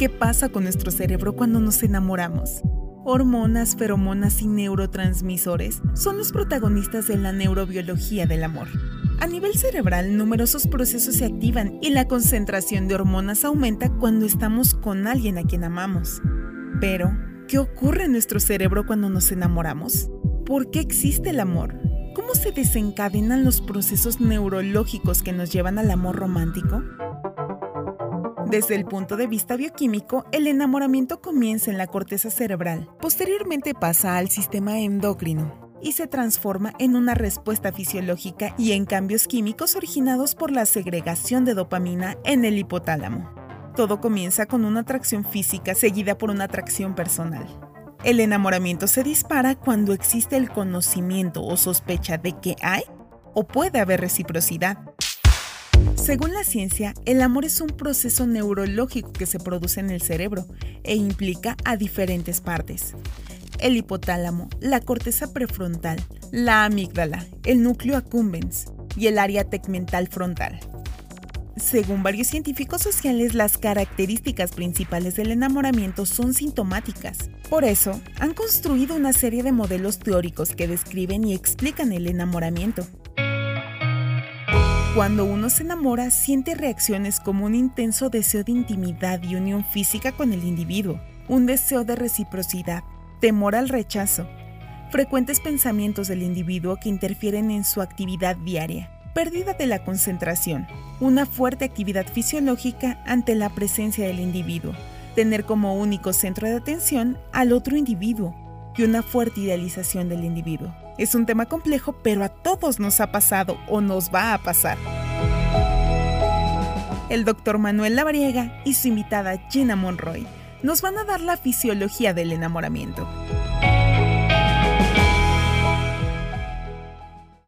¿Qué pasa con nuestro cerebro cuando nos enamoramos? Hormonas, feromonas y neurotransmisores son los protagonistas de la neurobiología del amor. A nivel cerebral, numerosos procesos se activan y la concentración de hormonas aumenta cuando estamos con alguien a quien amamos. Pero, ¿qué ocurre en nuestro cerebro cuando nos enamoramos? ¿Por qué existe el amor? ¿Cómo se desencadenan los procesos neurológicos que nos llevan al amor romántico? Desde el punto de vista bioquímico, el enamoramiento comienza en la corteza cerebral, posteriormente pasa al sistema endocrino y se transforma en una respuesta fisiológica y en cambios químicos originados por la segregación de dopamina en el hipotálamo. Todo comienza con una atracción física seguida por una atracción personal. El enamoramiento se dispara cuando existe el conocimiento o sospecha de que hay o puede haber reciprocidad. Según la ciencia, el amor es un proceso neurológico que se produce en el cerebro e implica a diferentes partes. El hipotálamo, la corteza prefrontal, la amígdala, el núcleo accumbens y el área tegmental frontal. Según varios científicos sociales, las características principales del enamoramiento son sintomáticas. Por eso, han construido una serie de modelos teóricos que describen y explican el enamoramiento. Cuando uno se enamora, siente reacciones como un intenso deseo de intimidad y unión física con el individuo, un deseo de reciprocidad, temor al rechazo, frecuentes pensamientos del individuo que interfieren en su actividad diaria, pérdida de la concentración, una fuerte actividad fisiológica ante la presencia del individuo, tener como único centro de atención al otro individuo y una fuerte idealización del individuo. Es un tema complejo, pero a todos nos ha pasado o nos va a pasar. El doctor Manuel Lavariega y su invitada Gina Monroy nos van a dar la fisiología del enamoramiento.